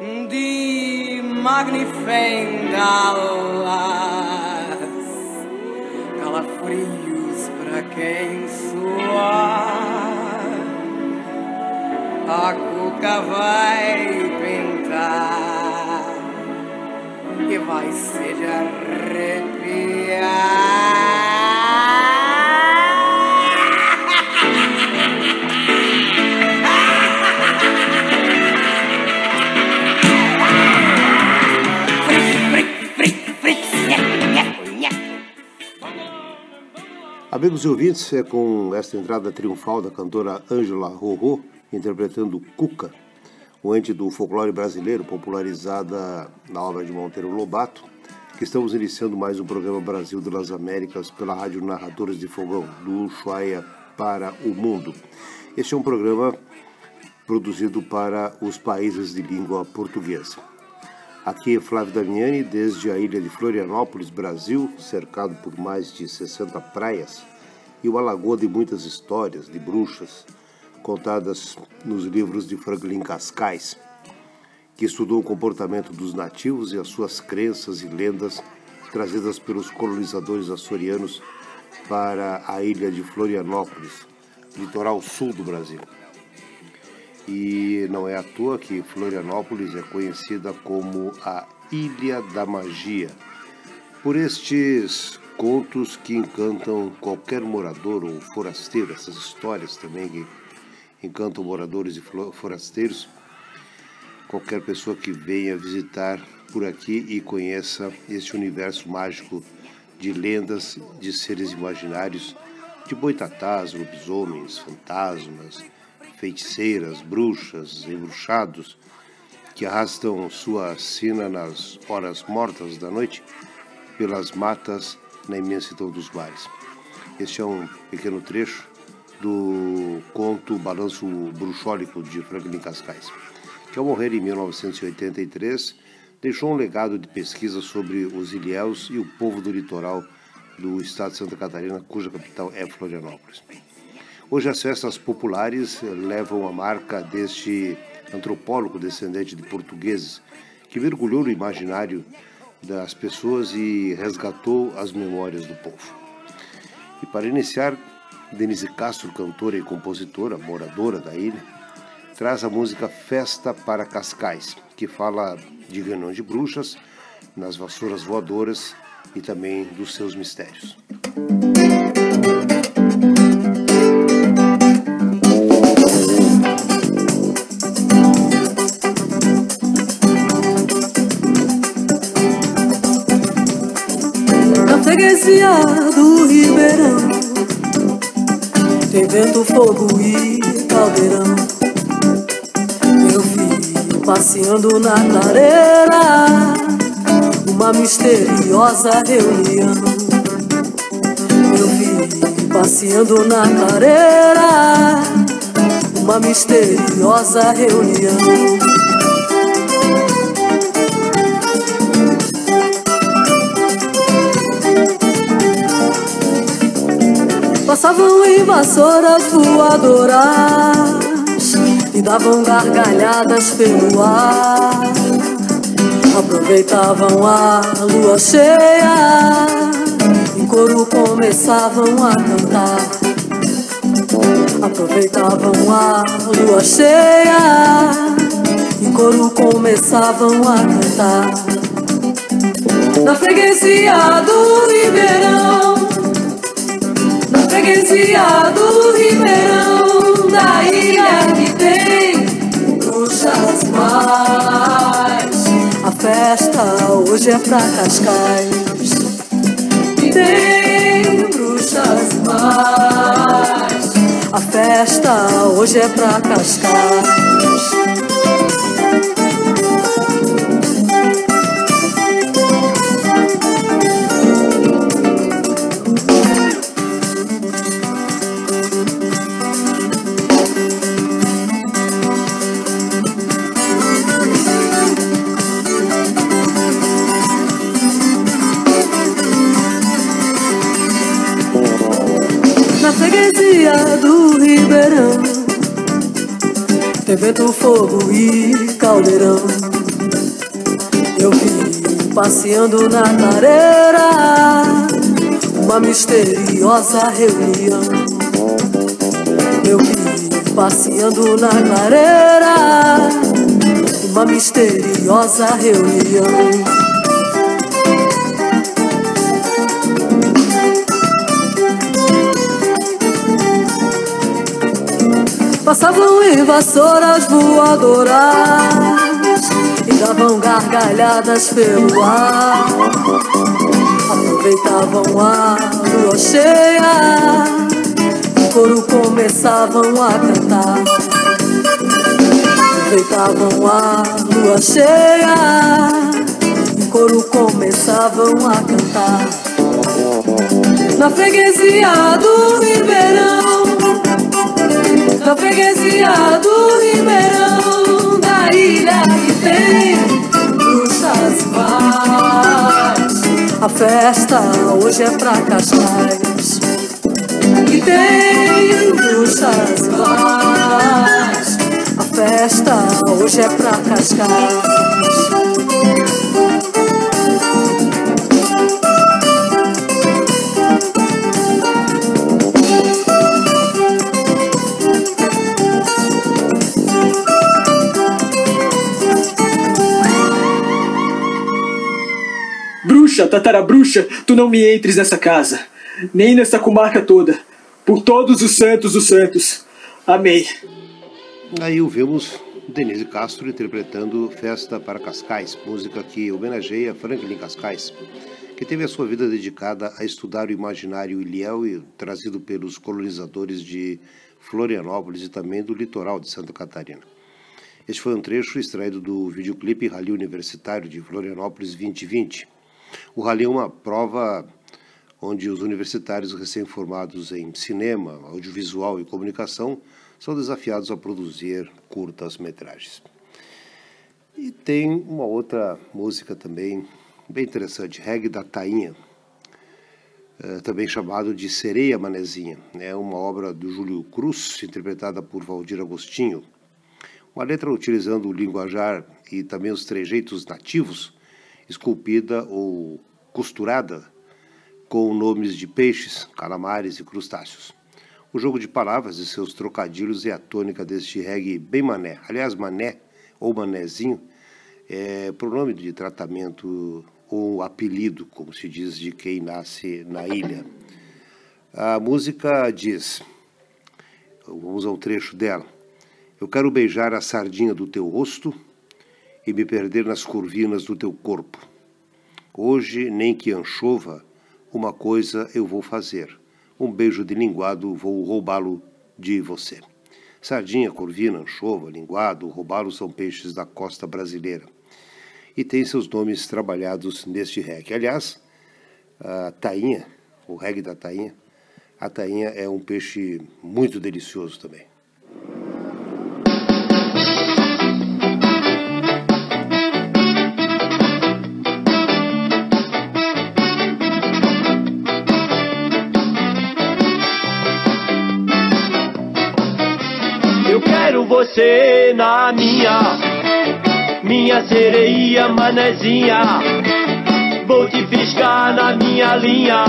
die magnificent alas, calafrios para quem suar. A cuca vai pintar e vai se de arrepiar. Amigos e ouvintes, é com esta entrada triunfal da cantora Ângela Rorô, interpretando Cuca, o ente do folclore brasileiro, popularizada na obra de Monteiro Lobato, que estamos iniciando mais um programa Brasil das Américas pela Rádio Narradores de Fogão, do Ushuaia para o Mundo. Este é um programa produzido para os países de língua portuguesa. Aqui é Flávio Damiani, desde a ilha de Florianópolis, Brasil, cercado por mais de 60 praias, e uma lagoa de muitas histórias de bruxas, contadas nos livros de Franklin Cascais, que estudou o comportamento dos nativos e as suas crenças e lendas trazidas pelos colonizadores açorianos para a ilha de Florianópolis, litoral sul do Brasil. E não é à toa que Florianópolis é conhecida como a Ilha da Magia, por estes contos que encantam qualquer morador ou forasteiro, essas histórias também que encantam moradores e forasteiros, qualquer pessoa que venha visitar por aqui e conheça este universo mágico de lendas, de seres imaginários, de boitatás, lobisomens, fantasmas, feiticeiras, bruxas, embruxados, que arrastam sua sina nas horas mortas da noite pelas matas na imensidão dos mares. Este é um pequeno trecho do conto Balanço Bruxólico de Franklin Cascais, que ao morrer em 1983 deixou um legado de pesquisa sobre os ilhéus e o povo do litoral do estado de Santa Catarina, cuja capital é Florianópolis. Hoje as festas populares levam a marca deste antropólogo descendente de portugueses que mergulhou no imaginário das pessoas e resgatou as memórias do povo. E para iniciar, Denise Castro, cantora e compositora, moradora da ilha, traz a música Festa para Cascais, que fala de reuniões de bruxas, nas vassouras voadoras e também dos seus mistérios. Do Ribeirão. Tem vento, fogo e caldeirão. Meu filho passeando na clareira Uma misteriosa reunião. Meu filho passeando na clareira Uma misteriosa reunião Passavam em vassouras voadoras E davam gargalhadas pelo ar Aproveitavam a lua cheia Em coro começavam a cantar. Aproveitavam a lua cheia Em coro começavam a cantar. Na freguesia do Ribeirão freguesia do Ribeirão, da ilha que tem bruxas mais. A festa hoje é pra Cascais, tem bruxas mais. A festa hoje é pra Cascais. Tem vento, fogo e caldeirão. Eu vi passeando na clareira uma misteriosa reunião. Eu vi passeando na clareira uma misteriosa reunião. Em vassouras voadoras E davam gargalhadas pelo ar. Aproveitavam a lua cheia O coro começavam a cantar. Aproveitavam a lua cheia O coro começavam a cantar. Na freguesia do Ribeirão da freguesia do Ribeirão, da ilha que tem bruxas mais. A festa hoje é pra Cascais, que tem bruxas mais. A festa hoje é pra Cascais. Bruxa, tatarabruxa, tu não me entres nessa casa, nem nessa comarca toda. Por todos os santos os santos. Amém. Aí ouvimos Denise Castro interpretando Festa para Cascais, música que homenageia Franklin Cascais, que teve a sua vida dedicada a estudar o imaginário ilhéu e trazido pelos colonizadores de Florianópolis e também do litoral de Santa Catarina. Este foi um trecho extraído do videoclipe Rally Universitário de Florianópolis 2020. O Rally é uma prova onde os universitários recém-formados em cinema, audiovisual e comunicação são desafiados a produzir curtas-metragens. E tem uma outra música também bem interessante, Reggae da Tainha, é, também chamado de Sereia Manezinha. É uma obra do Júlio Cruz, interpretada por Valdir Agostinho. Uma letra utilizando o linguajar e também os trejeitos nativos, esculpida ou costurada com nomes de peixes, calamares e crustáceos. O jogo de palavras e seus trocadilhos é a tônica deste reggae bem mané. Aliás, mané ou manézinho é pronome de tratamento ou apelido, como se diz de quem nasce na ilha. A música diz, vamos ao trecho dela. Eu quero beijar a sardinha do teu rosto e me perder nas curvinas do teu corpo. Hoje, nem que anchova, uma coisa eu vou fazer. Um beijo de linguado vou roubá-lo de você. Sardinha, corvina, anchova, linguado, roubá-lo são peixes da costa brasileira. E tem seus nomes trabalhados neste reggae. Aliás, a tainha, o reggae da tainha, a tainha é um peixe muito delicioso também. Você na minha, minha sereia manezinha. Vou te fisgar na minha linha.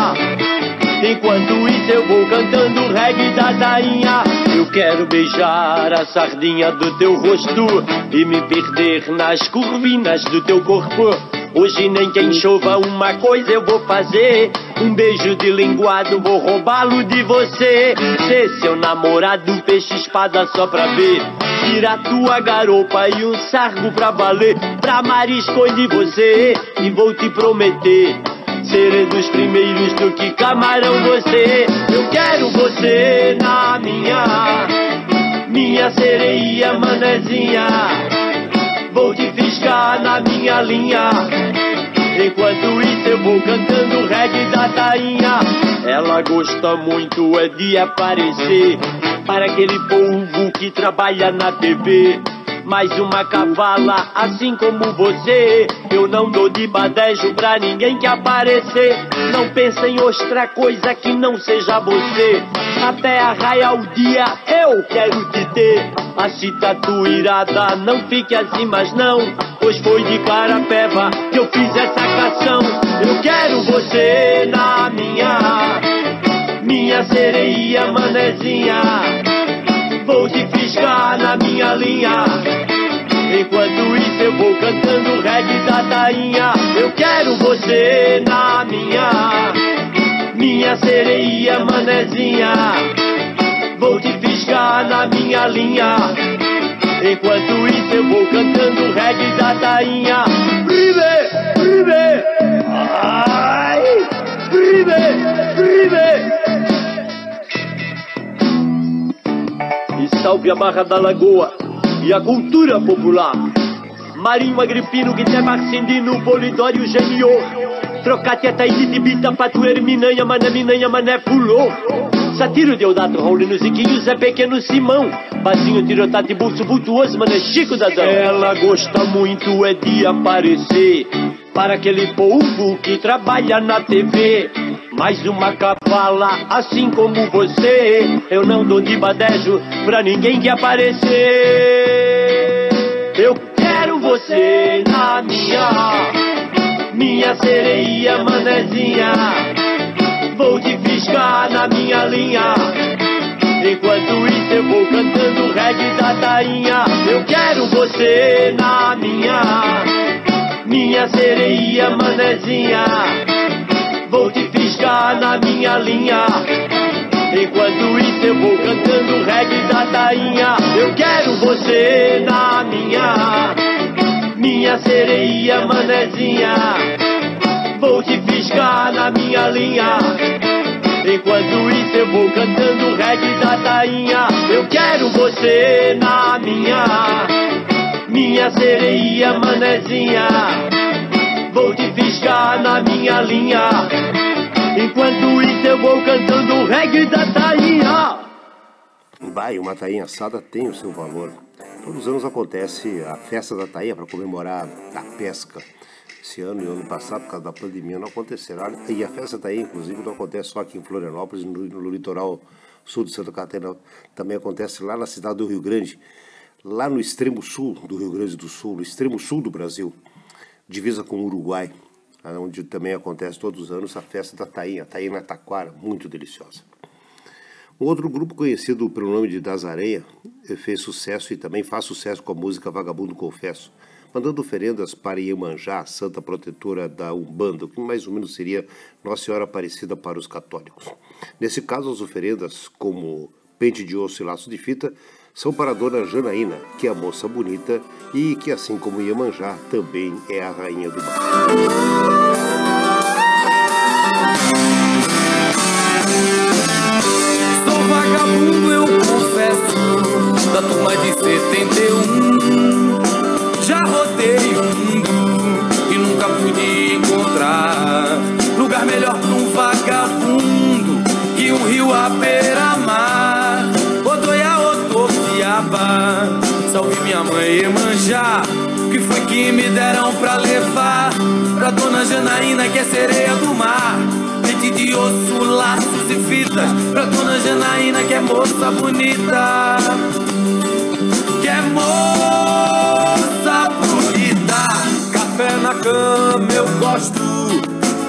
Enquanto isso eu vou cantando reggae da tainha. Eu quero beijar a sardinha do teu rosto e me perder nas curvinas do teu corpo. Hoje nem quem chova uma coisa eu vou fazer. Um beijo de linguado, vou roubá-lo de você. Ser seu namorado, peixe espada só pra ver. Tira tua garopa e um sargo pra valer. Pra marisco de você, e vou te prometer. Serei dos primeiros do que camarão você. Eu quero você na minha, minha sereia manezinha. Vou te fiscar na minha linha. Enquanto isso eu vou cantando o reggae da tainha. Ela gosta muito é de aparecer para aquele povo que trabalha na TV. Mais uma cavala, assim como você. Eu não dou de badejo pra ninguém que aparecer. Não pensa em outra coisa que não seja você. Até arraiar o dia, eu quero te ter. A cita irada, não fique assim, mas não. Pois foi de carapeva que eu fiz essa canção. Eu quero você na minha, minha sereia manezinha. Vou te fisgar na minha linha. Enquanto isso eu vou cantando reggae da tainha. Eu quero você na minha, minha sereia manezinha. Vou te fisgar na minha linha. Enquanto isso eu vou cantando reggae da tainha. Prive, prive, ai, prive, prive. Salve a Barra da Lagoa e a cultura popular. Marinho Agripino, Guilherme Arcendino, Polidório Genior. Trocate a Taíde, Bita, Patu, Herminanha, Mané, Minanha, Mané, Pulou. Satiro, Deodato, Raulino, Ziquinho, Zé Pequeno, Simão. Bazinho, Tirotate, Bulso, Vultuoso, Mané, Chico da Zão. Ela gosta muito é de aparecer para aquele povo que trabalha na TV. Mais uma cavala, assim como você. Eu não dou de badejo pra ninguém que aparecer. Eu quero você na minha, minha sereia manezinha. Vou te fisgar na minha linha. Enquanto isso eu vou cantando o reggae da tainha. Eu quero você na minha, minha sereia manezinha. Vou te fisgar na minha linha. Enquanto isso eu vou cantando o reggae da tainha. Eu quero você na minha, minha sereia manezinha. Vou te fisgar na minha linha. Enquanto isso eu vou cantando o reggae da tainha. Eu quero você na minha, minha sereia manezinha. Vou te fisgar na minha linha. Enquanto isso eu vou cantando o reggae da tainha. Vai, uma tainha assada tem o seu valor. Todos os anos acontece a festa da tainha para comemorar a pesca. Esse ano e ano passado, por causa da pandemia, não acontecerá. E a festa da tainha, inclusive, não acontece só aqui em Florianópolis, no, no litoral sul de Santa Catarina. Também acontece lá na cidade do Rio Grande, lá no extremo sul do Rio Grande do Sul, no extremo sul do Brasil, divisa com o Uruguai, onde também acontece todos os anos a festa da tainha, a tainha taquara, muito deliciosa. Outro grupo conhecido pelo nome de Das Areia fez sucesso e também faz sucesso com a música Vagabundo Confesso, mandando oferendas para Iemanjá, santa protetora da Umbanda, o que mais ou menos seria Nossa Senhora Aparecida para os católicos. Nesse caso, as oferendas, como pente de osso e laço de fita, são para dona Janaína, que é a moça bonita e que, assim como Iemanjá, também é a rainha do mar. Vagabundo, eu confesso, da turma de 71. Já rodei o mundo e nunca pude encontrar lugar melhor pra um vagabundo que um rio à beira-mar. Odoia, Otopiaba, salve minha mãe Emanjá, que foi que me deram pra levar pra dona Janaína, que é sereia do mar. Osso, laços e fitas pra dona Janaína, que é moça bonita. Que é moça bonita. Café na cama eu gosto,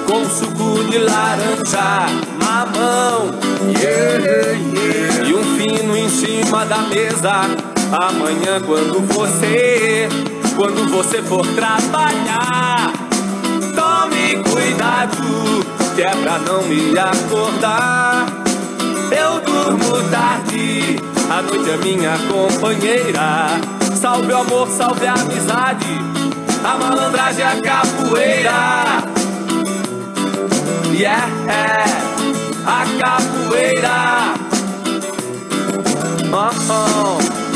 com suco de laranja, mamão. Yeah, yeah. E um fino em cima da mesa. Amanhã quando você, quando você for trabalhar, tome cuidado, que é pra não me acordar. Eu durmo tarde, a noite é minha companheira. Salve o amor, salve a amizade, a malandragem, a capoeira. Yeah, a capoeira. Oh, oh.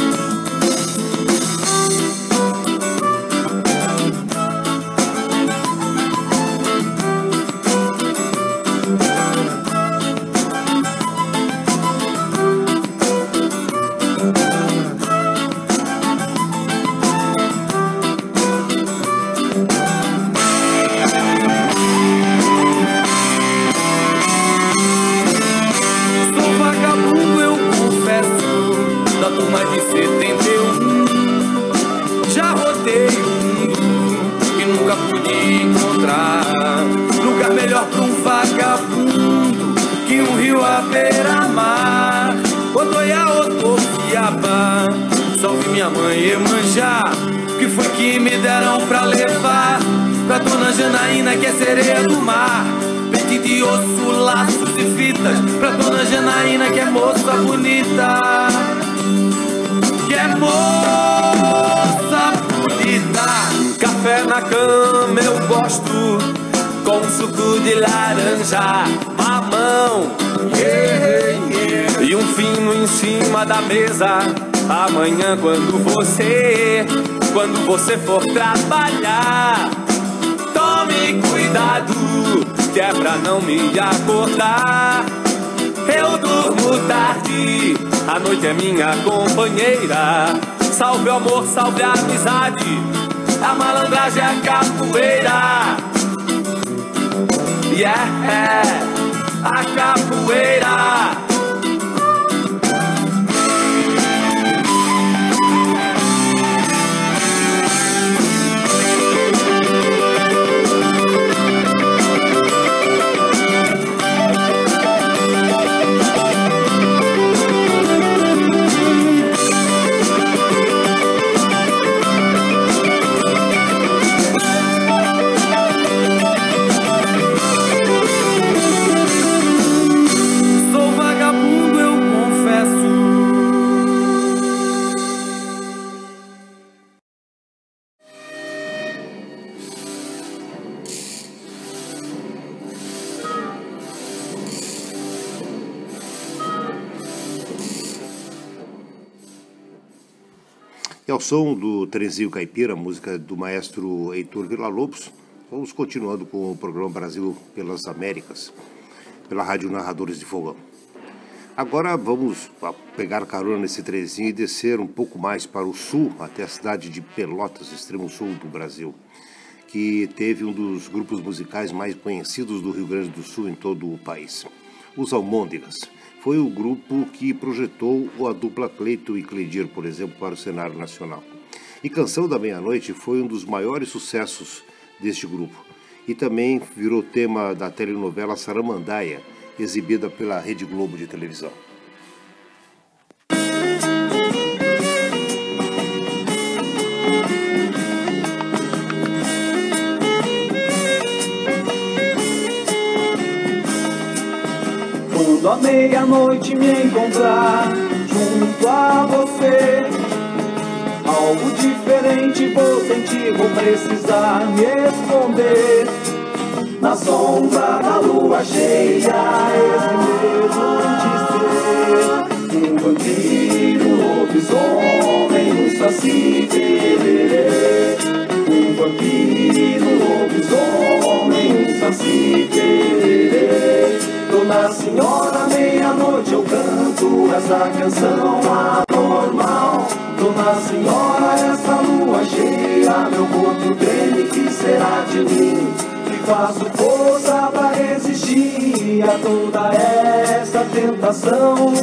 Mesa. Amanhã quando você, quando você for trabalhar, tome cuidado, que é pra não me acordar. Eu durmo tarde, a noite é minha companheira. Salve o amor, salve a amizade, a malandragem é a capoeira. Yeah, a capoeira. Ao som do Trenzinho Caipira, música do maestro Heitor Villa-Lobos, vamos continuando com o programa Brasil pelas Américas, pela Rádio Narradores de Fogão. Agora vamos pegar carona nesse trenzinho e descer um pouco mais para o sul, até a cidade de Pelotas, extremo sul do Brasil, que teve um dos grupos musicais mais conhecidos do Rio Grande do Sul em todo o país. Os Almôndegas. Foi o grupo que projetou a dupla Cleito e Cledir, por exemplo, para o cenário nacional. E Canção da Meia-Noite foi um dos maiores sucessos deste grupo. E também virou tema da telenovela Saramandaia, exibida pela Rede Globo de televisão. Quando meia-noite me encontrar junto a você, algo diferente vou sentir, vou precisar me esconder. Na sombra da lua cheia, esse medo de ser um vampiro, lobisomem, um saci tererê. Um vampiro, lobisomem, um saci tererê. Dona Senhora, meia-noite eu canto essa canção anormal. Dona Senhora, essa lua cheia, meu corpo treme, que será de mim? Que faço força pra resistir a toda essa tentação.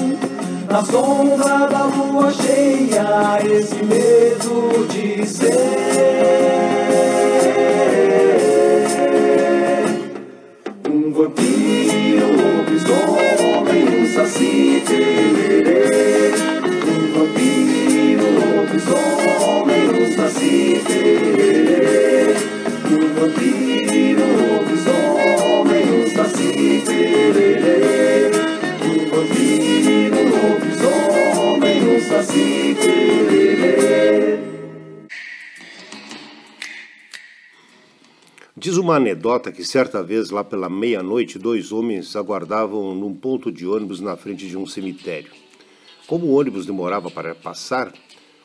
Na sombra da lua cheia, esse medo de ser Diz uma anedota que certa vez, lá pela meia-noite, dois homens aguardavam num ponto de ônibus na frente de um cemitério. Como o ônibus demorava para passar,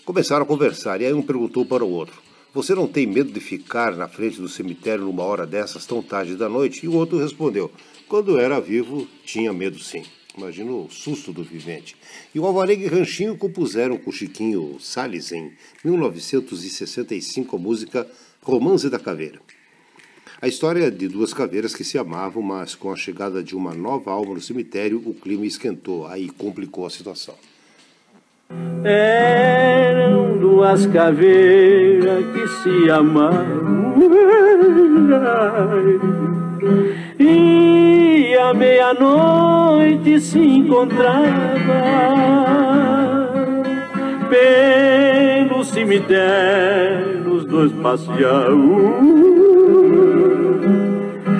começaram a conversar e aí um perguntou para o outro: Você não tem medo de ficar na frente do cemitério numa hora dessas tão tarde da noite? E o outro respondeu: Quando era vivo, tinha medo sim. Imagina o susto do vivente. E o Alvarenga e Ranchinho compuseram com Chiquinho Salles em 1965 a música Romance da Caveira. A história é de duas caveiras que se amavam, mas com a chegada de uma nova alma no cemitério, o clima esquentou, aí complicou a situação. Eram duas caveiras que se amavam e à meia-noite se encontrava pelo cemitério os dois passeavam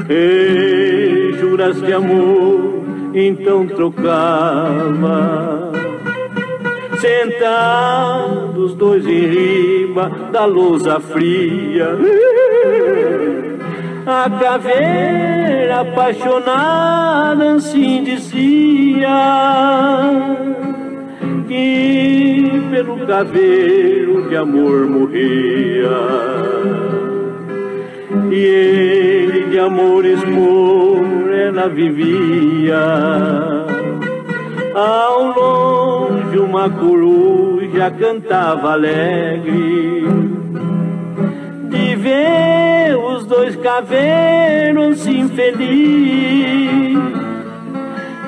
e juras de amor então trocava sentados dois em riba da lousa fria a caveira apaixonada assim dizia que pelo caveiro de amor morria. E ele de amores por ela vivia. Ao longe uma coruja cantava alegre de ver os dois caveiros infeliz.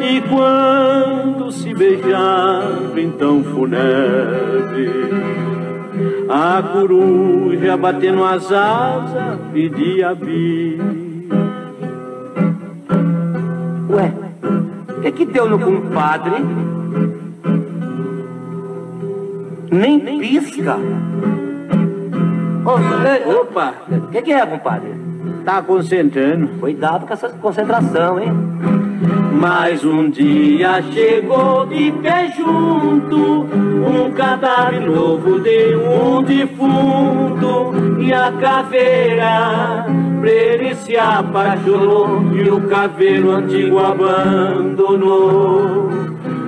E quando se beijava então funebre, a coruja batendo as asas pedia bis. Ué, o que que deu no compadre? Nem pisca. Ô, Opa, O que, que é, compadre? tá concentrando. Cuidado com essa concentração, hein? Mas um dia chegou de pé junto um cadáver novo de um defunto e a caveira pra ele se apaixonou e o caveiro antigo abandonou.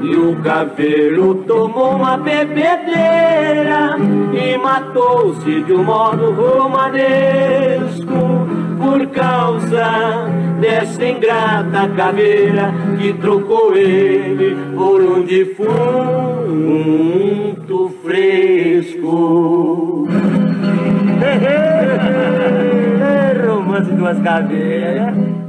E o caveiro tomou uma bebedeira e matou-se de um modo romanesco por causa dessa ingrata caveira que trocou ele por um defunto fresco. Romance de duas caveiras.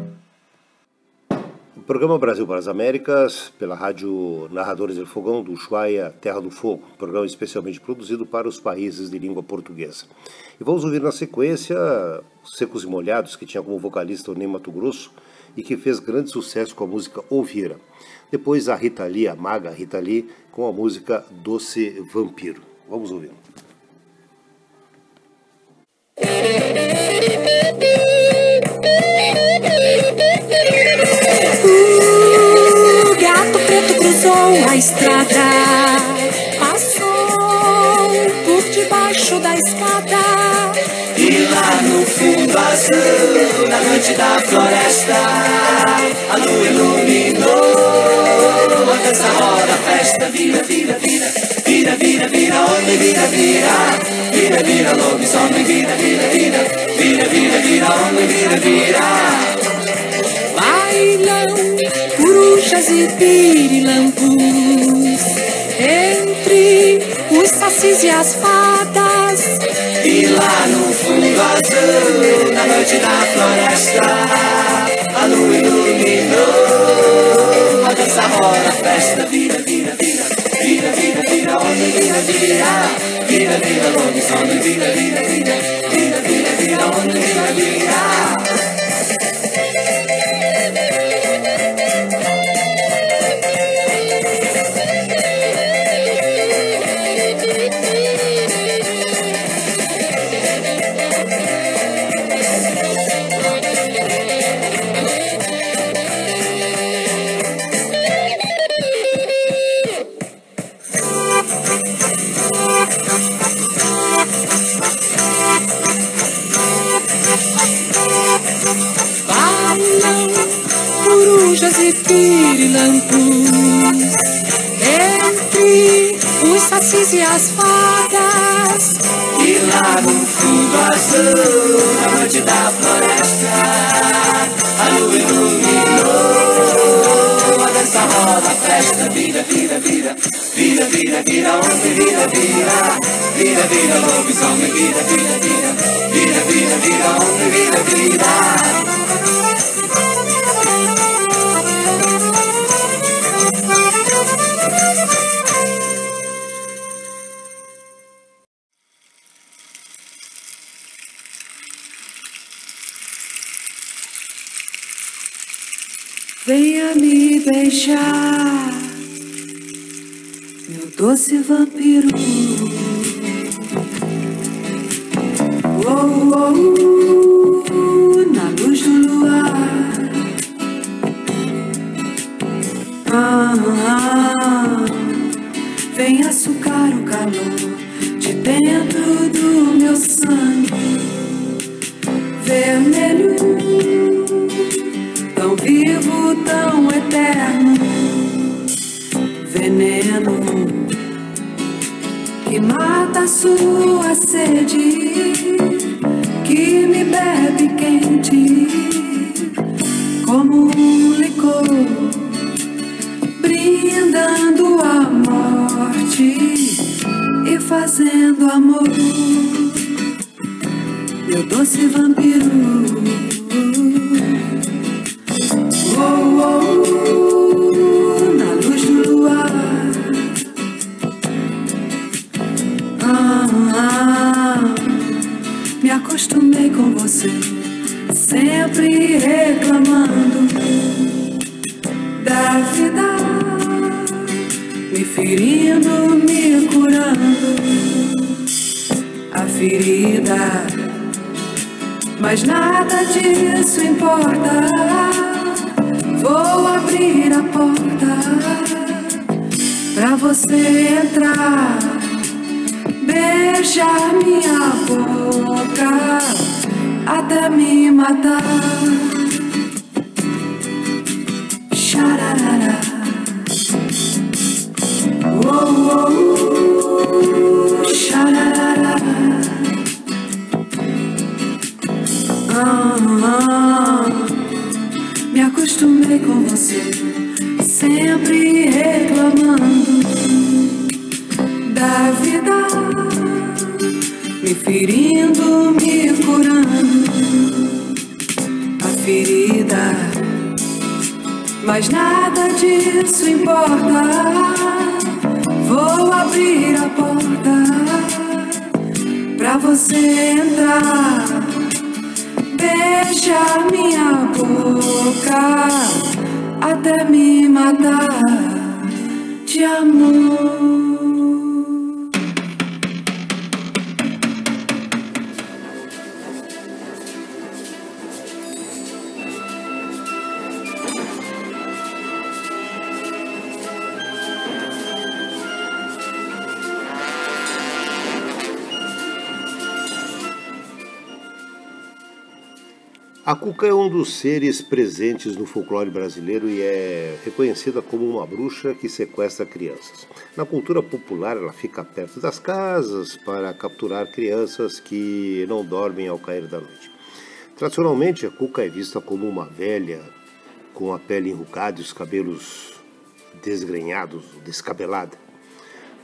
Programa Brasil para as Américas, pela rádio Narradores do Fogão do Ushuaia Terra do Fogo, programa especialmente produzido para os países de língua portuguesa. E vamos ouvir na sequência Secos e Molhados, que tinha como vocalista o Ney Mato Grosso e que fez grande sucesso com a música Ouvira. Depois a Rita Lee, a maga Rita Lee, com a música Doce Vampiro. Vamos ouvir. O cruzou a estrada, passou por debaixo da escada. E lá no fundo azul, na noite da floresta, a lua iluminou. A dança roda, a festa vira, vira, vira, vira, vira, vira, homem, vira, vira, vira, vira, lobisomem, vira, vira, vira, vira, vira, vira, homem, vira, vira. Bailam corujas e pirilampus entre os sacis e as fadas. E lá no fundo azul, na noite da floresta, a lua iluminou. A dança roda, a festa vira, vira, vira, vira, vira, vira, homem, vira, vira, vira, vira, lobisomem, vira, vira, vira, vira, vira, vira, homem, vira, vira. Pirilampus entre os sacis e as fadas. E lá no fundo azul, na noite da floresta, a lua iluminou. A dança roda, a festa vira, vira, vira, vira, vira, vira, homem, vira, vira, vira, vira, lobisomem, vira, vira, vira, vira, vira, vira, homem, vira, vira. Venha meu doce vampiro. Sua sede, que me bebe quente, como um licor, brindando a morte e fazendo amor meu doce vampiro. Ferindo, me curando. A ferida mas nada disso importa. Vou abrir a porta pra você entrar, beijar minha boca até me matar. Sempre reclamando da vida, me ferindo, me curando a ferida. Mas nada disso importa. Vou abrir a porta pra você entrar. Beija minha boca até me matar de amor. A cuca é um dos seres presentes no folclore brasileiro e é reconhecida como uma bruxa que sequestra crianças. Na cultura popular, ela fica perto das casas para capturar crianças que não dormem ao cair da noite. Tradicionalmente, a cuca é vista como uma velha com a pele enrugada e os cabelos desgrenhados, descabelada.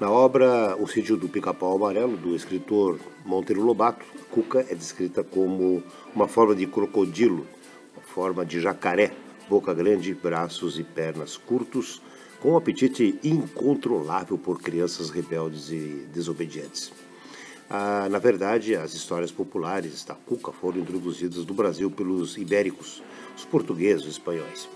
Na obra O Sítio do Pica-Pau Amarelo, do escritor Monteiro Lobato, cuca é descrita como uma forma de crocodilo, uma forma de jacaré, boca grande, braços e pernas curtos, com um apetite incontrolável por crianças rebeldes e desobedientes. Ah, na verdade, as histórias populares da cuca foram introduzidas no Brasil pelos ibéricos, os portugueses e espanhóis.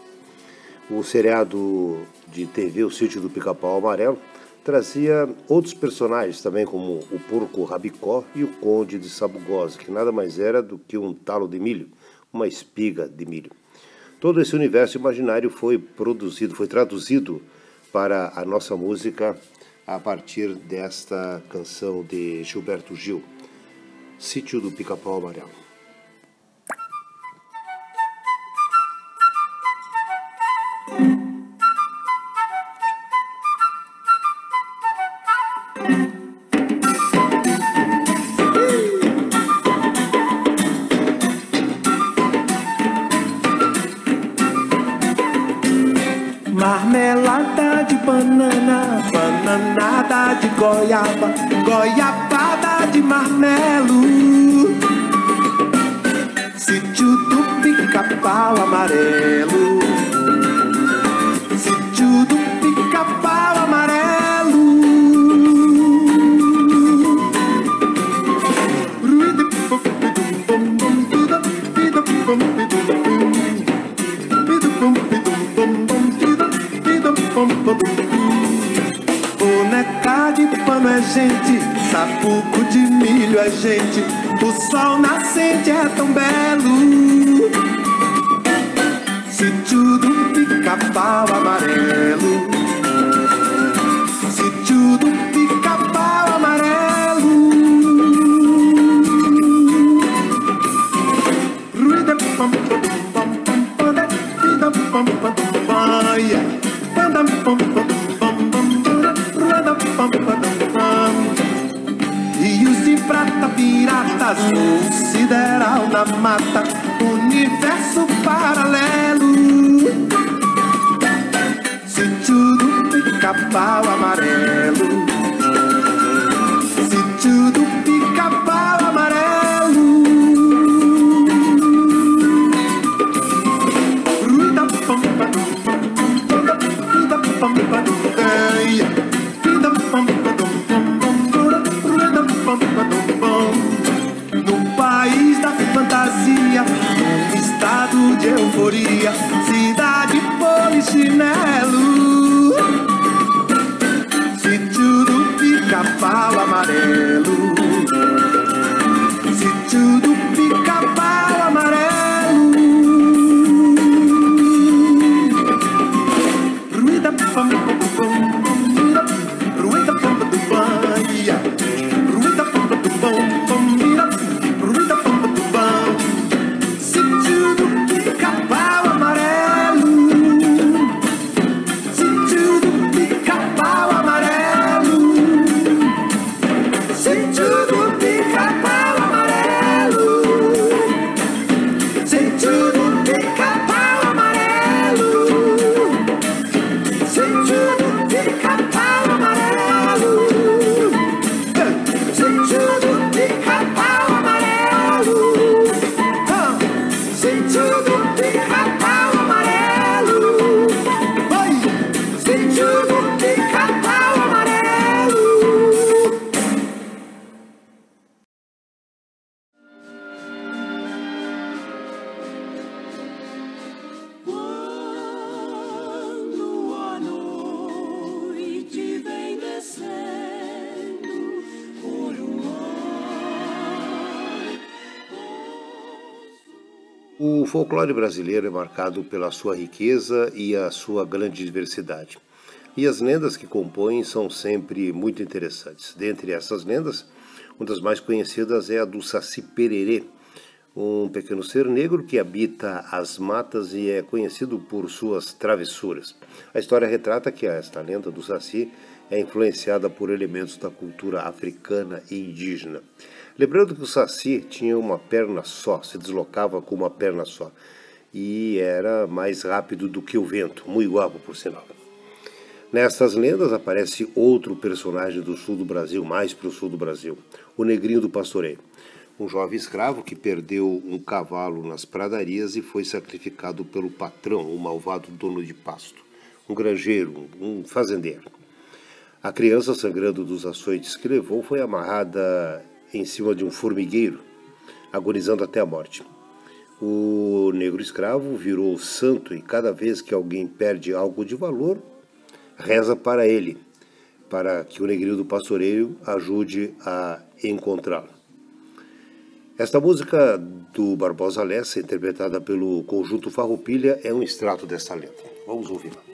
O seriado de TV O Sítio do Pica-Pau Amarelo trazia outros personagens também, como o porco Rabicó e o conde de Sabugosa, que nada mais era do que um talo de milho, uma espiga de milho. Todo esse universo imaginário foi produzido, foi traduzido para a nossa música a partir desta canção de Gilberto Gil, Sítio do Pica-Pau Amarelo. De banana, bananada de goiaba, goiabada de marmelo. Sítio do pica-pau amarelo. Boneca de pano é gente, sapuco de milho é gente, o sol nascente é tão belo. Sítio do pica-pau amarelo. Mata, O folclore brasileiro é marcado pela sua riqueza e a sua grande diversidade. E as lendas que compõem são sempre muito interessantes. Dentre essas lendas, uma das mais conhecidas é a do Saci Pererê, um pequeno ser negro que habita as matas e é conhecido por suas travessuras. A história retrata que esta lenda do Saci é influenciada por elementos da cultura africana e indígena. Lembrando que o Saci tinha uma perna só, se deslocava com uma perna só e era mais rápido do que o vento, muito guapo por sinal. Nestas lendas aparece outro personagem do sul do Brasil, mais para o sul do Brasil, o Negrinho do Pastoreio, um jovem escravo que perdeu um cavalo nas pradarias e foi sacrificado pelo patrão, o malvado dono de pasto, um granjeiro, um fazendeiro. A criança, sangrando dos açoites que levou, foi amarrada em cima de um formigueiro, agonizando até a morte. O negro escravo virou santo e cada vez que alguém perde algo de valor, reza para ele, para que o negrinho do pastoreio ajude a encontrá-lo. Esta música do Barbosa Lessa, interpretada pelo conjunto Farroupilha, é um extrato desta lenda. Vamos ouvi-la.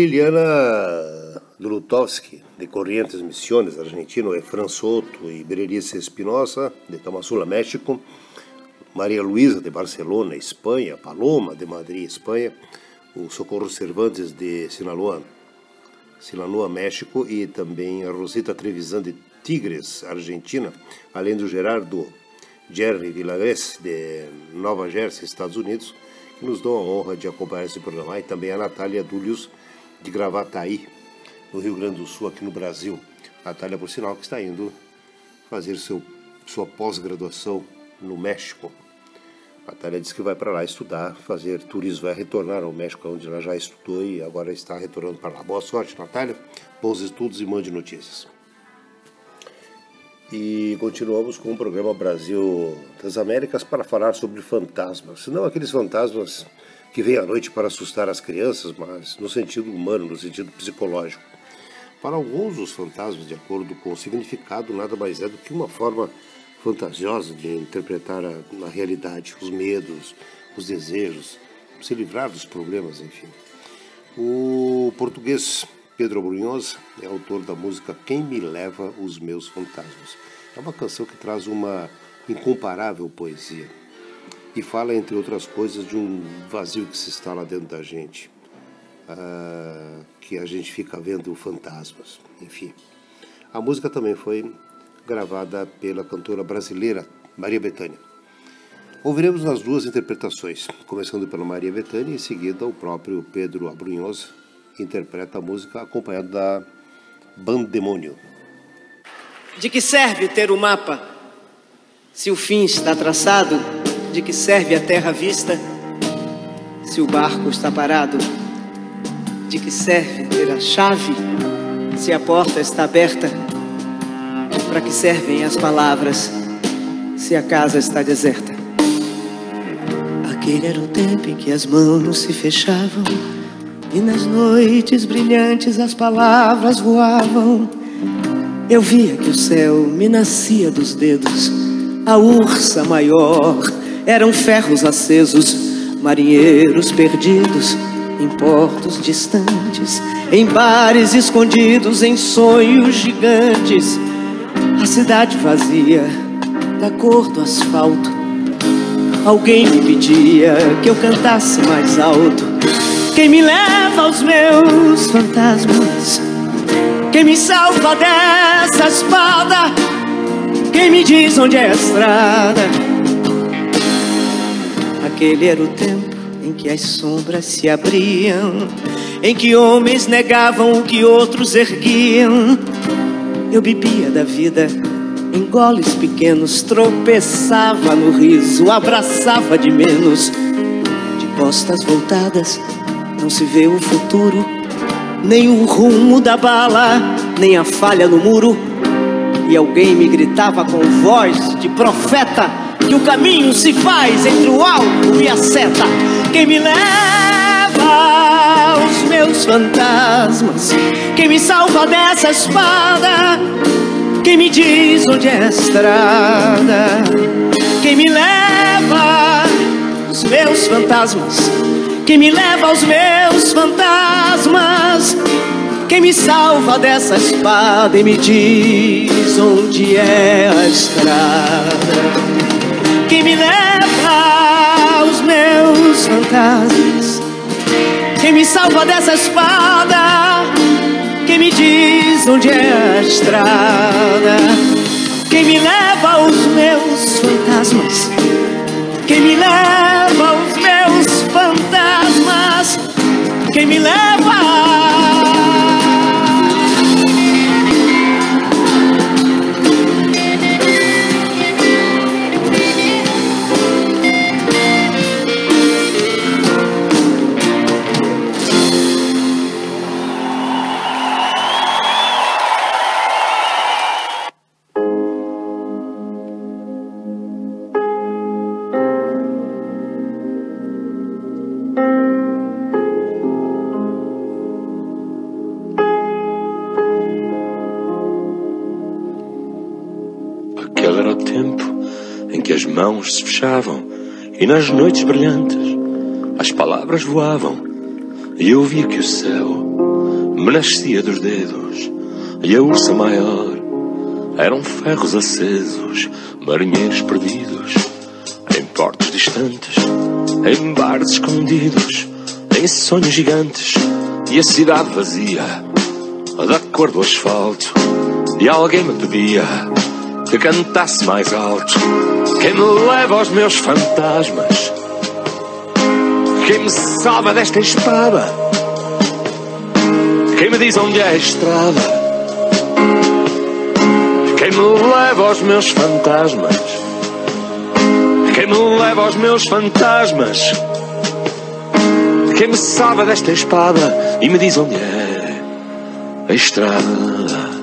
Liliana Lutovsky, de Corrientes Misiones, argentino, Efran Soto e Berenice Espinosa, de Tamasula, México, Maria Luísa, de Barcelona, Espanha, Paloma, de Madrid, Espanha, o Socorro Cervantes, de Sinaloa, Sinaloa, México, e também a Rosita Trevisan, de Tigres, Argentina, além do Gerardo Jerry Vilagres, de Nova Jersey, Estados Unidos, que nos dão a honra de acompanhar esse programa, e também a Natália Dúlios, de Gravataí, no Rio Grande do Sul, aqui no Brasil. Natália, por sinal, que está indo fazer seu, sua pós-graduação no México. Natália disse que vai para lá estudar, fazer turismo, vai retornar ao México, onde ela já estudou e agora está retornando para lá. Boa sorte, Natália, bons estudos e mande notícias. E continuamos com o programa Brasil das Américas para falar sobre fantasmas. Não aqueles fantasmas que vêm à noite para assustar as crianças, mas no sentido humano, no sentido psicológico. Para alguns, os fantasmas, de acordo com o significado, nada mais é do que uma forma fantasiosa de interpretar a, a realidade, os medos, os desejos, se livrar dos problemas, enfim. O português Pedro Brunhosa é autor da música Quem Me Leva os Meus Fantasmas. É uma canção que traz uma incomparável poesia e fala, entre outras coisas, de um vazio que se instala dentro da gente, ah, que a gente fica vendo fantasmas, enfim. A música também foi gravada pela cantora brasileira Maria Bethânia. Ouviremos as duas interpretações, começando pela Maria Bethânia e em seguida o próprio Pedro Abrunhosa, que interpreta a música acompanhado da Bandemônio. De que serve ter o mapa? Se o fim está traçado, de que serve a terra vista? Se o barco está parado, de que serve ter a chave? Se a porta está aberta, para que servem as palavras? Se a casa está deserta. Aquele era o tempo em que as mãos se fechavam e nas noites brilhantes as palavras voavam. Eu via que o céu me nascia dos dedos, a ursa maior eram ferros acesos, marinheiros perdidos em portos distantes, em bares escondidos, em sonhos gigantes. A cidade vazia, da cor do asfalto, Alguém me pedia que eu cantasse mais alto. Quem me leva aos meus fantasmas? Quem me salva dessa espada? Quem me diz onde é a estrada? Aquele era o tempo em que as sombras se abriam, em que homens negavam o que outros erguiam. Eu bebia da vida em goles pequenos, tropeçava no riso, abraçava de menos. De costas voltadas, não se vê o futuro, nem o rumo da bala, nem a falha no muro. E alguém me gritava com voz de profeta que o caminho se faz entre o alvo e a seta. Quem me leva aos meus fantasmas, quem me salva dessa espada, quem me diz onde é a estrada, quem me leva aos meus fantasmas, quem me leva aos meus fantasmas, quem me salva dessa espada e me diz onde é a estrada, quem me leva aos meus fantasmas, quem me salva dessa espada, quem me diz onde é a estrada, quem me leva aos meus fantasmas, quem me leva aos meus fantasmas, quem me leva. Aquele era o tempo em que as mãos se fechavam e nas noites brilhantes as palavras voavam. E eu via que o céu me nascia dos dedos e a ursa maior. Eram ferros acesos, marinheiros perdidos em portos distantes, em bares escondidos, em sonhos gigantes. E a cidade vazia da cor do asfalto e alguém me pedia que cantasse mais alto. Quem me leva aos meus fantasmas? Quem me salva desta espada? Quem me diz onde é a estrada? Quem me leva aos meus fantasmas? Quem me leva aos meus fantasmas? Quem me salva desta espada e me diz onde é a estrada?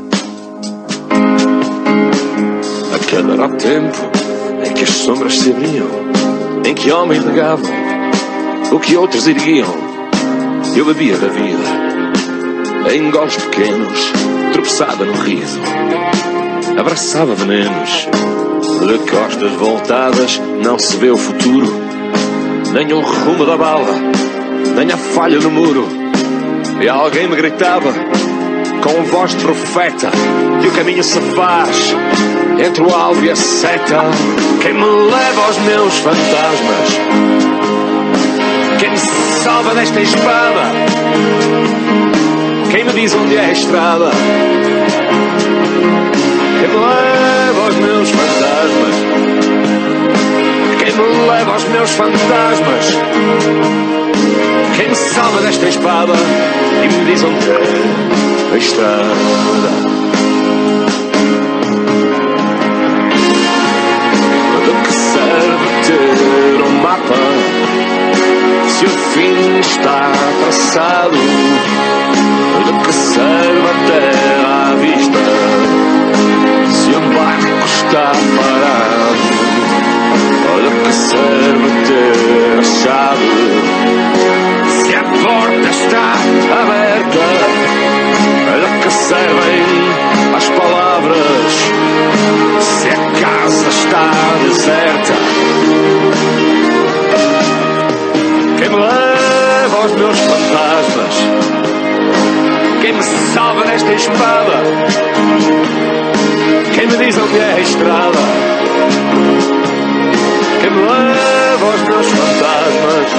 O tempo em que as sombras se abriam, em que homens negavam o que outros erguiam. Eu bebia da vida, em goles pequenos, tropeçava no riso, abraçava venenos. De costas voltadas não se vê o futuro, nem o rumo da bala, nem a falha no muro. E alguém me gritava com voz profeta que o caminho se faz entre o alvo e a seta. Quem me leva aos meus fantasmas? Quem me salva desta espada? Quem me diz onde é a estrada? Quem me leva aos meus fantasmas? Quem me leva aos meus fantasmas? Quem me salva desta espada e me diz onde é a estrada? ter um mapa se o fim está traçado de que serve a terra à vista se o barco está parado de que serve ter a chave servem as palavras se a casa está deserta? Quem me leva aos meus fantasmas? Quem me salva nesta espada? Quem me diz onde é a estrada? Quem me leva aos meus fantasmas?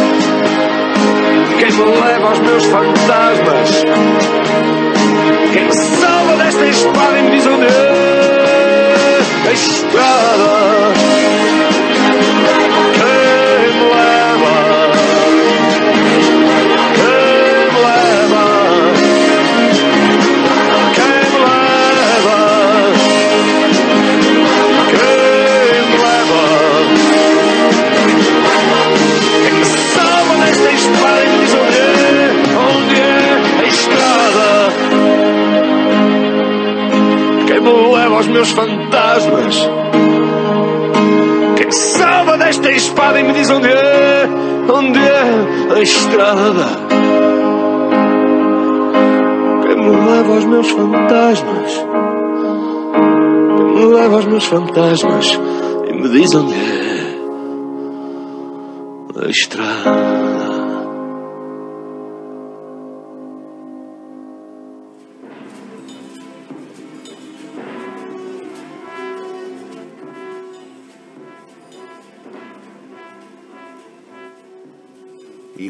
Quem me leva aos meus fantasmas? E me diz onde é a estrada? Aos meus fantasmas? Quem salva desta espada e me diz onde é, onde é a estrada? Quem me leva aos meus fantasmas? Quem me leva aos meus fantasmas e me diz onde é a estrada?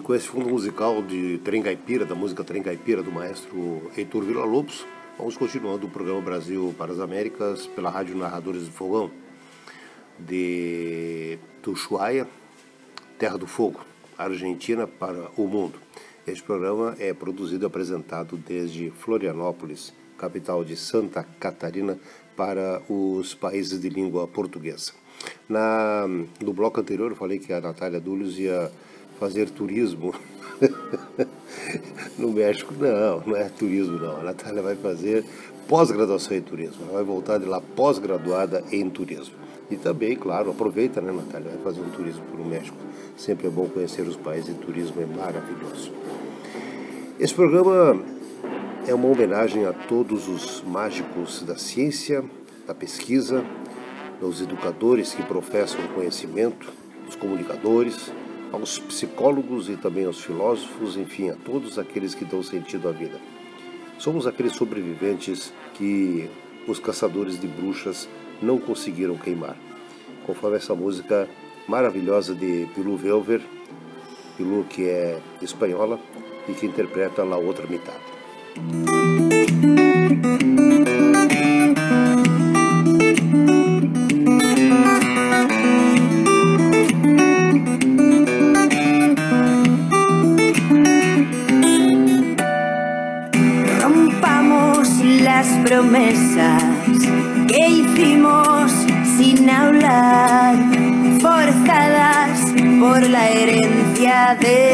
Com esse fundo musical de Trem Caipira, da música Trem Caipira do maestro Heitor Villa-Lobos, vamos continuando o programa Brasil para as Américas pela Rádio Narradores do Fogão de Ushuaia, Terra do Fogo, Argentina para o mundo. Este programa é produzido e apresentado desde Florianópolis, capital de Santa Catarina, para os países de língua portuguesa. Na, no bloco anterior eu falei que a Natália Dúlios ia fazer turismo no México. Não, não é turismo não. A Natália vai fazer pós-graduação em turismo. Ela vai voltar de lá pós-graduada em turismo. E também, claro, aproveita, né, Natália? Vai fazer um turismo para o México. Sempre é bom conhecer os países e turismo é maravilhoso. Esse programa é uma homenagem a todos os mágicos da ciência, da pesquisa, aos educadores que professam conhecimento, os comunicadores, aos psicólogos e também aos filósofos, enfim, a todos aqueles que dão sentido à vida. Somos aqueles sobreviventes que os caçadores de bruxas não conseguiram queimar. Conforme essa música maravilhosa de Pilu Velver, Pilu que é espanhola e que interpreta La Outra Metade. De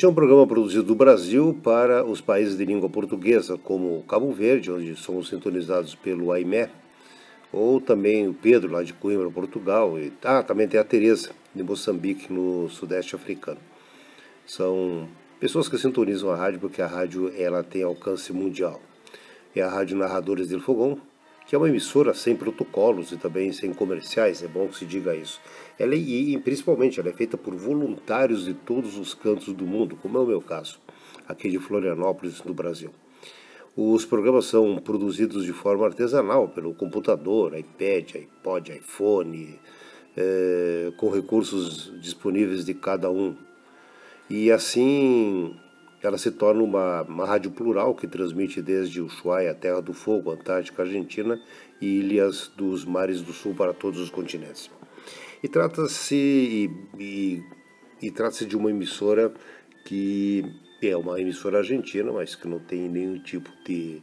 Este é um programa produzido do Brasil para os países de língua portuguesa, como Cabo Verde, onde somos sintonizados pelo AIME, ou também o Pedro, lá de Coimbra, Portugal, e ah, também tem a Teresa, de Moçambique, no Sudeste Africano. São pessoas que sintonizam a rádio porque a rádio ela tem alcance mundial. É a Rádio Narradores del Fogão, que é uma emissora sem protocolos e também sem comerciais, é bom que se diga isso. Ela é, e principalmente ela é feita por voluntários de todos os cantos do mundo, como é o meu caso, aqui de Florianópolis, no Brasil. Os programas são produzidos de forma artesanal pelo computador, iPad, iPod, iPhone, é, com recursos disponíveis de cada um. E assim ela se torna uma, uma rádio plural que transmite desde Ushuaia, Terra do Fogo, Antártica, Argentina e ilhas dos mares do sul para todos os continentes. E trata-se e, e, e trata-se de uma emissora que é uma emissora argentina, mas que não tem nenhum tipo de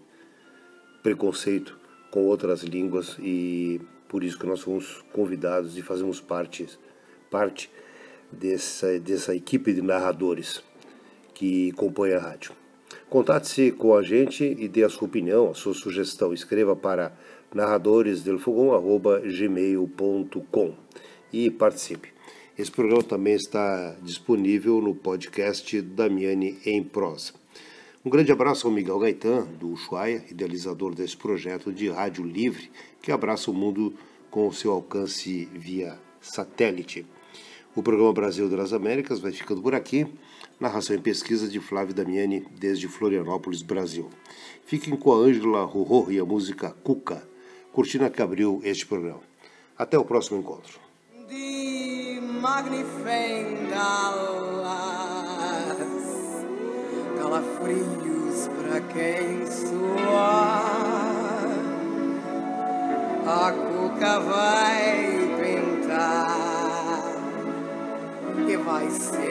preconceito com outras línguas e por isso que nós fomos convidados e fazemos parte, parte dessa, dessa equipe de narradores que compõe a rádio. Contate-se com a gente e dê a sua opinião, a sua sugestão. Escreva para narradoresdelfogão.gmail.com e participe. Esse programa também está disponível no podcast Damiani em Prosa. Um grande abraço ao Miguel Gaetan, do Ushuaia, idealizador desse projeto de rádio livre que abraça o mundo com o seu alcance via satélite. O programa Brasil das Américas vai ficando por aqui. Narração e pesquisa de Flávio Damiani, desde Florianópolis, Brasil. Fiquem com a Ângela Rorô e a música Cuca, cortina que abriu este programa. Até o próximo encontro. Die magnifendas calafrios para quem suar. A cuca vai pintar vai se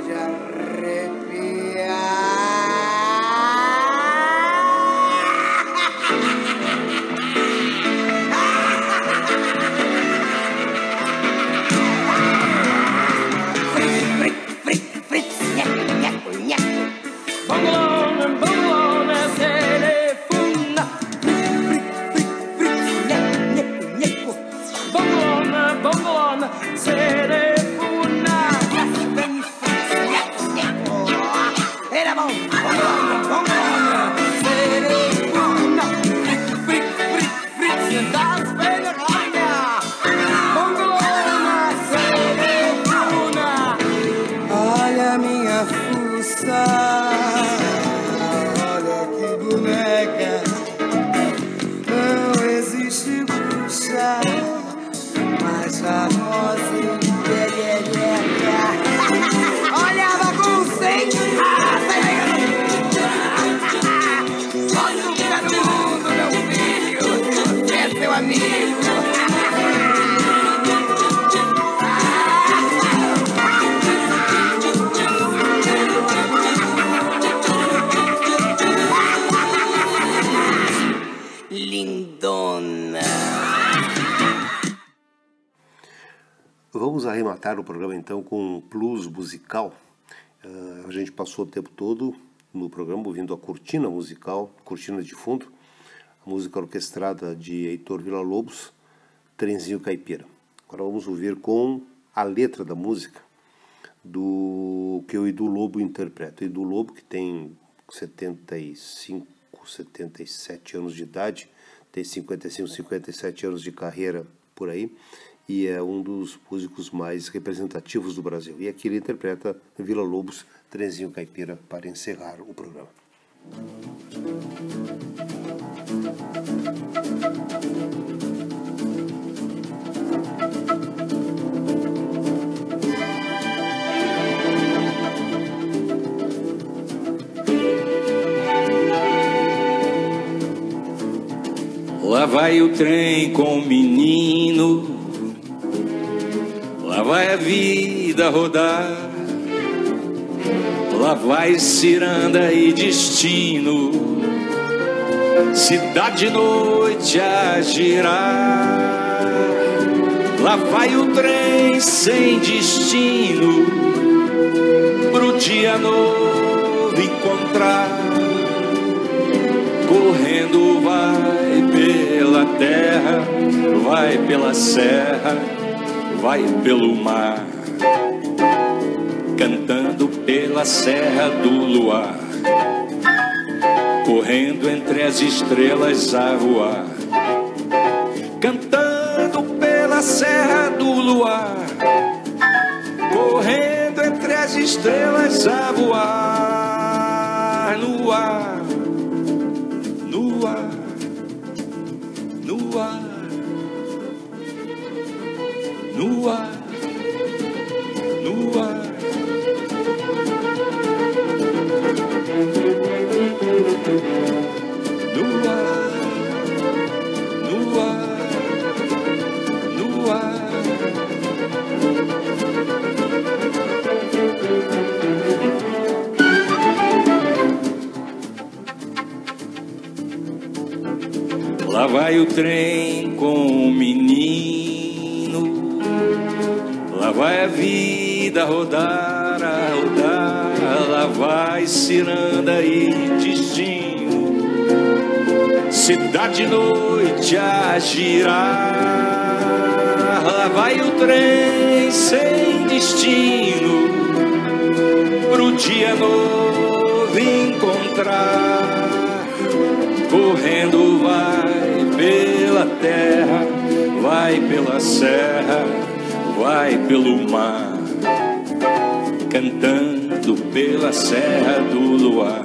passou o tempo todo no programa ouvindo a cortina musical, cortina de fundo, a música orquestrada de Heitor Villa-Lobos, Trenzinho Caipira. Agora vamos ouvir com a letra da música do que o Edu Lobo interpreta. O Edu Lobo, que tem 75, 77 anos de idade, tem 55, 57 anos de carreira por aí, e é um dos músicos mais representativos do Brasil. E aqui ele interpreta Vila Lobos, Trenzinho Caipira, para encerrar o programa. Lá vai o trem com o menino, vai a vida rodar, lá vai ciranda e destino, cidade noite a girar. Lá vai o trem sem destino, pro dia novo encontrar. Correndo vai pela terra, vai pela serra, vai pelo mar, cantando pela serra do luar, correndo entre as estrelas a voar, cantando pela serra do luar, correndo entre as estrelas a voar no ar vai o trem com o menino, lá vai a vida rodar, a rodar, lá vai ciranda e destino, cidade noite a girar, lá vai o trem sem destino, pro dia novo encontrar. Correndo vai pela terra, vai pela serra, vai pelo mar, cantando pela serra do luar,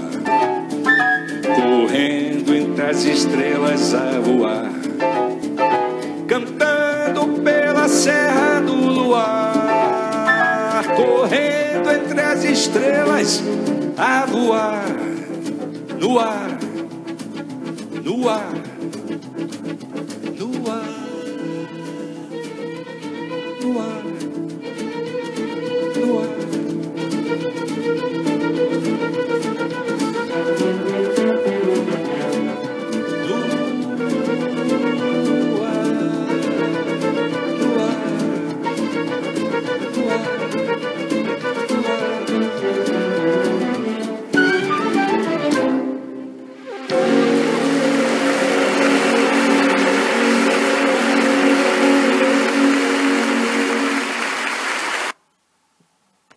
correndo entre as estrelas a voar, cantando pela serra do luar, correndo entre as estrelas a voar. No ar no ar,